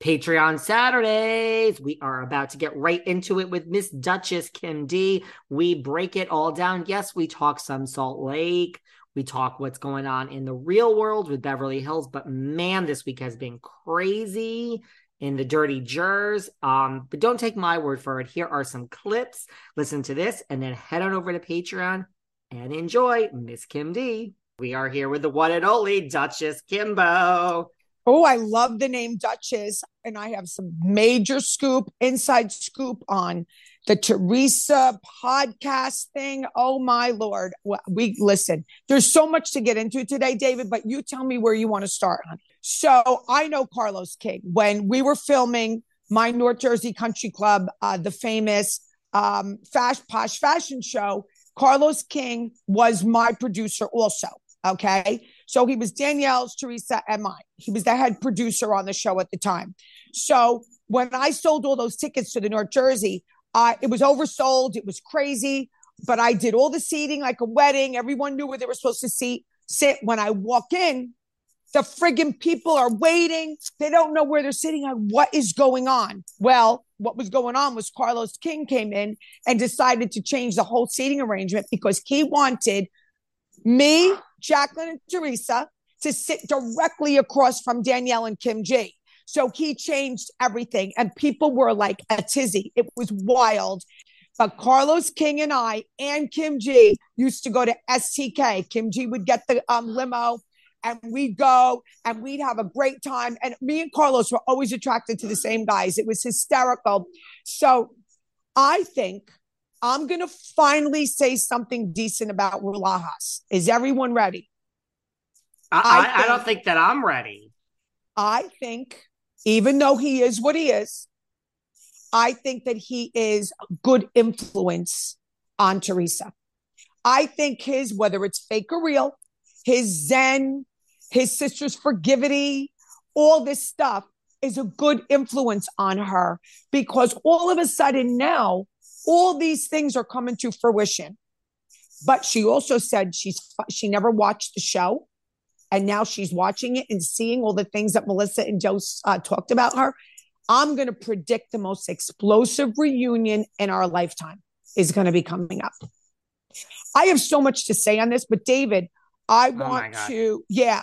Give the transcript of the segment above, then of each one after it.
Patreon Saturdays. We are about to get right into it with Miss Duchess Kim D. We break it all down. Yes, we talk some Salt Lake. We talk what's going on in the real world with Beverly Hills, but man, this week has been crazy in the dirty jers. Um, but don't take my word for it. Here are some clips. Listen to this and then head on over to Patreon and enjoy Miss Kim D. We are here with the one and only Duchess Kimbo. Oh, I love the name Duchess. And I have some major scoop, inside scoop on the Teresa podcast thing. Oh, my Lord. We listen, there's so much to get into today, David, but you tell me where you want to start. So I know Carlos King. When we were filming my North Jersey Country Club, uh, the famous um, Fash Posh fashion show, Carlos King was my producer also. Okay. So he was Danielle's, Teresa, and mine. He was the head producer on the show at the time. So when I sold all those tickets to the North Jersey, uh, it was oversold. It was crazy. But I did all the seating like a wedding. Everyone knew where they were supposed to sit. When I walk in, the friggin' people are waiting. They don't know where they're sitting on what is going on. Well, what was going on was Carlos King came in and decided to change the whole seating arrangement because he wanted me, Jacqueline, and Teresa to sit directly across from Danielle and Kim G. So he changed everything, and people were like a tizzy. It was wild. But Carlos King and I and Kim G used to go to STK. Kim G would get the um, limo and we'd go and we'd have a great time. And me and Carlos were always attracted to the same guys. It was hysterical. So I think I'm going to finally say something decent about Rulajas. Is everyone ready? I, I, think, I don't think that I'm ready. I think, even though he is what he is, I think that he is a good influence on Teresa. I think his, whether it's fake or real, his Zen, his sister's forgivity, all this stuff is a good influence on her because all of a sudden now all these things are coming to fruition. But she also said she's she never watched the show, and now she's watching it and seeing all the things that Melissa and Joe uh, talked about her. I'm going to predict the most explosive reunion in our lifetime is going to be coming up. I have so much to say on this, but David, I oh want to, yeah.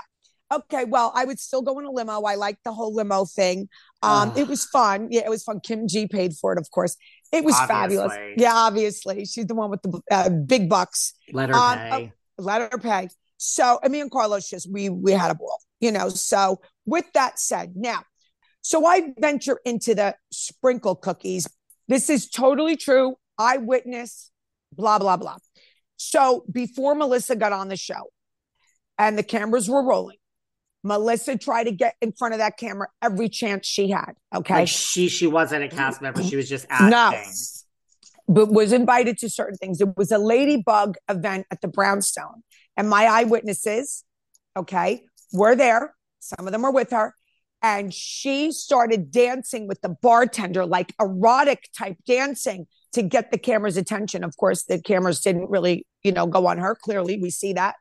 Okay, well, I would still go in a limo. I like the whole limo thing. Um, It was fun. Yeah, it was fun. Kim G paid for it, of course. It was obviously. fabulous. Yeah, obviously. She's the one with the uh, big bucks. Let her um, pay. Uh, let her pay. So, I mean, Carlos just, we, we had a ball, you know. So, with that said, now, so I venture into the sprinkle cookies. This is totally true. Eyewitness, blah, blah, blah. So, before Melissa got on the show and the cameras were rolling, Melissa tried to get in front of that camera every chance she had. Okay. Like she she wasn't a cast member. She was just acting. No. But was invited to certain things. It was a ladybug event at the Brownstone. And my eyewitnesses, okay, were there. Some of them were with her. And she started dancing with the bartender, like erotic type dancing to get the camera's attention. Of course, the cameras didn't really, you know, go on her. Clearly, we see that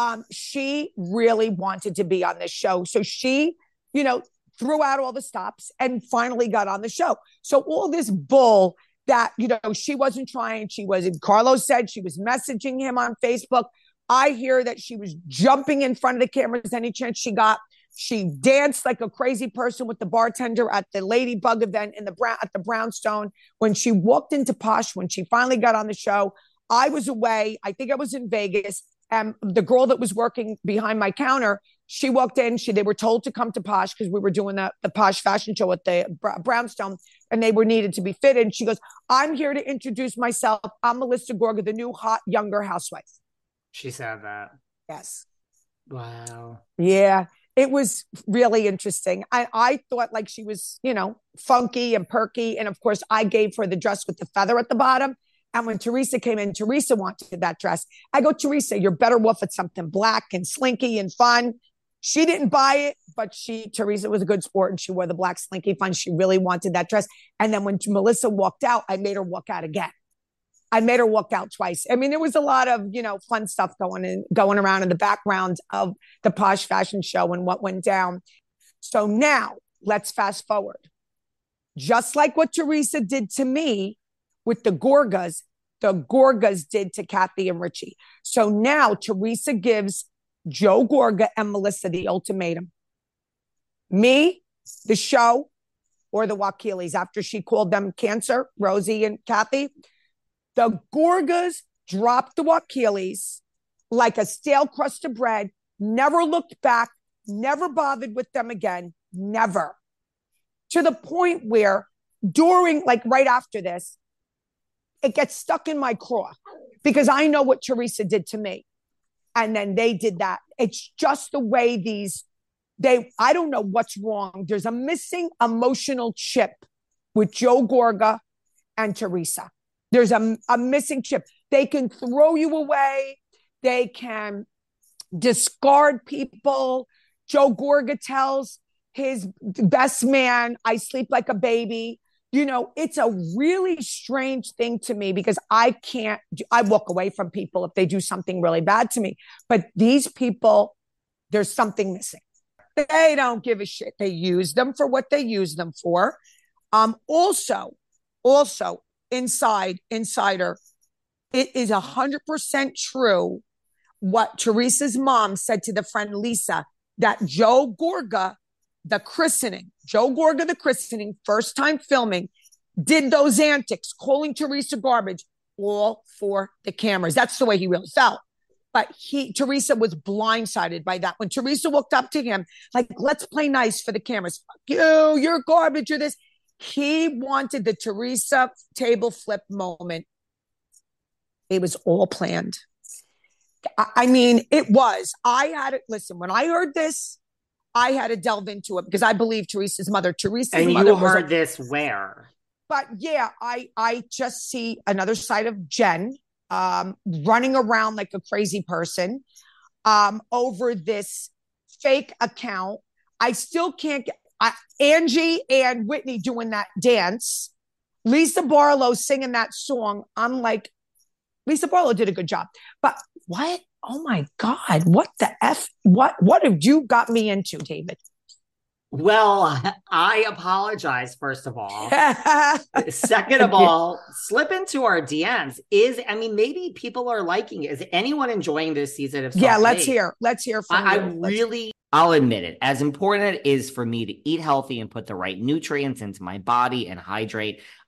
um, she really wanted to be on this show. So she, you know, threw out all the stops and finally got on the show. So all this bull that, you know, she wasn't trying, she wasn't, Carlos said she was messaging him on Facebook. I hear that she was jumping in front of the cameras any chance she got. She danced like a crazy person with the bartender at the Ladybug event in the brown at the Brownstone. When she walked into Posh, when she finally got on the show, I was away. I think I was in Vegas. And the girl that was working behind my counter, she walked in. She they were told to come to Posh because we were doing the, the Posh fashion show at the Brownstone, and they were needed to be fitted. And she goes, "I'm here to introduce myself. I'm Melissa Gorga, the new hot younger housewife." She said that. Yes. Wow. Yeah it was really interesting. I, I thought like she was, you know, funky and perky. And of course, I gave her the dress with the feather at the bottom. And when Teresa came in, Teresa wanted that dress. I go, Teresa, you're better off at something black and slinky and fun. She didn't buy it, but she, Teresa was a good sport and she wore the black slinky fun. She really wanted that dress. And then when Melissa walked out, I made her walk out again. I made her walk out twice. I mean, there was a lot of, you know, fun stuff going in, going around in the background of the posh fashion show and what went down. So now let's fast forward. Just like what Teresa did to me with the Gorgas, the Gorgas did to Kathy and Richie. So now Teresa gives Joe Gorga and Melissa the ultimatum. Me, the show, or the Wakiles after she called them cancer, Rosie and Kathy the Gorgas dropped the Wakiles like a stale crust of bread, never looked back, never bothered with them again, never. To the point where during, like right after this, it gets stuck in my craw because I know what Teresa did to me. And then they did that. It's just the way these, they, I don't know what's wrong. There's a missing emotional chip with Joe Gorga and Teresa. There's a, a missing chip. They can throw you away. They can discard people. Joe Gorga tells his best man, I sleep like a baby. You know, it's a really strange thing to me because I can't, I walk away from people if they do something really bad to me. But these people, there's something missing. They don't give a shit. They use them for what they use them for. Um, also, also, inside insider it is a hundred percent true what Teresa's mom said to the friend Lisa that Joe Gorga, the christening, Joe Gorga, the christening, first time filming, did those antics, calling Teresa garbage, all for the cameras. That's the way he really felt. But he, Teresa was blindsided by that. When Teresa walked up to him, like, let's play nice for the cameras. Fuck you, you're garbage, you're this. He wanted the Teresa table flip moment. It was all planned. I mean, it was. I had it. Listen, when I heard this, I had to delve into it because I believe Teresa's mother. Teresa's and mother you heard a, this where? But yeah, I I just see another side of Jen um, running around like a crazy person um, over this fake account. I still can't get. I, Angie and Whitney doing that dance, Lisa Barlow singing that song. I'm like, Lisa Barlow did a good job. But what? Oh my God. What the F? What what have you got me into, David? Well, I apologize, first of all. Second of all, slip into our DMs. Is, I mean, maybe people are liking it. Is anyone enjoying this season of Salt Yeah, let's Lake? hear. Let's hear from I. I really I'll admit it, as important it is for me to eat healthy and put the right nutrients into my body and hydrate,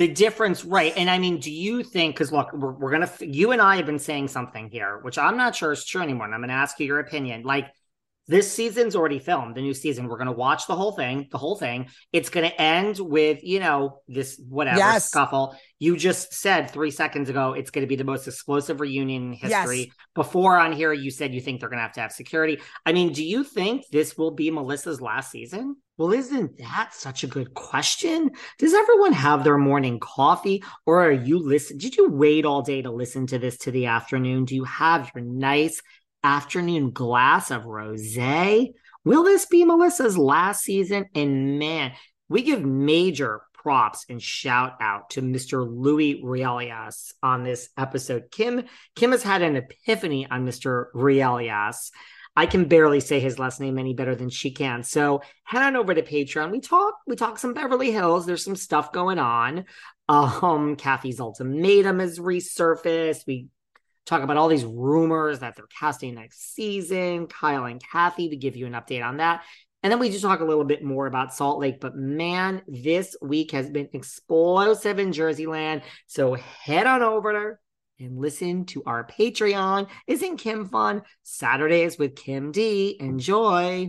The difference, right? And I mean, do you think? Because look, we're, we're gonna. You and I have been saying something here, which I'm not sure is true anymore. And I'm gonna ask you your opinion. Like, this season's already filmed the new season we're going to watch the whole thing the whole thing it's going to end with you know this whatever yes. scuffle you just said three seconds ago it's going to be the most explosive reunion in history yes. before on here you said you think they're going to have to have security i mean do you think this will be melissa's last season well, isn't that such a good question? Does everyone have their morning coffee or are you listen? Did you wait all day to listen to this to the afternoon? Do you have your nice afternoon glass of rosé. Will this be Melissa's last season? And man, we give major props and shout out to Mr. Luis Realias on this episode. Kim Kim has had an epiphany on Mr. Realias. I can barely say his last name any better than she can. So head on over to Patreon. We talk, we talk some Beverly Hills. There's some stuff going on. Um, Kathy's ultimatum has resurfaced. We talk about all these rumors that they're casting next season, Kyle and Kathy to give you an update on that. And then we just talk a little bit more about Salt Lake. But man, this week has been explosive in Jersey land. So head on over there and listen to our Patreon. Isn't Kim fun? Saturdays with Kim D. Enjoy.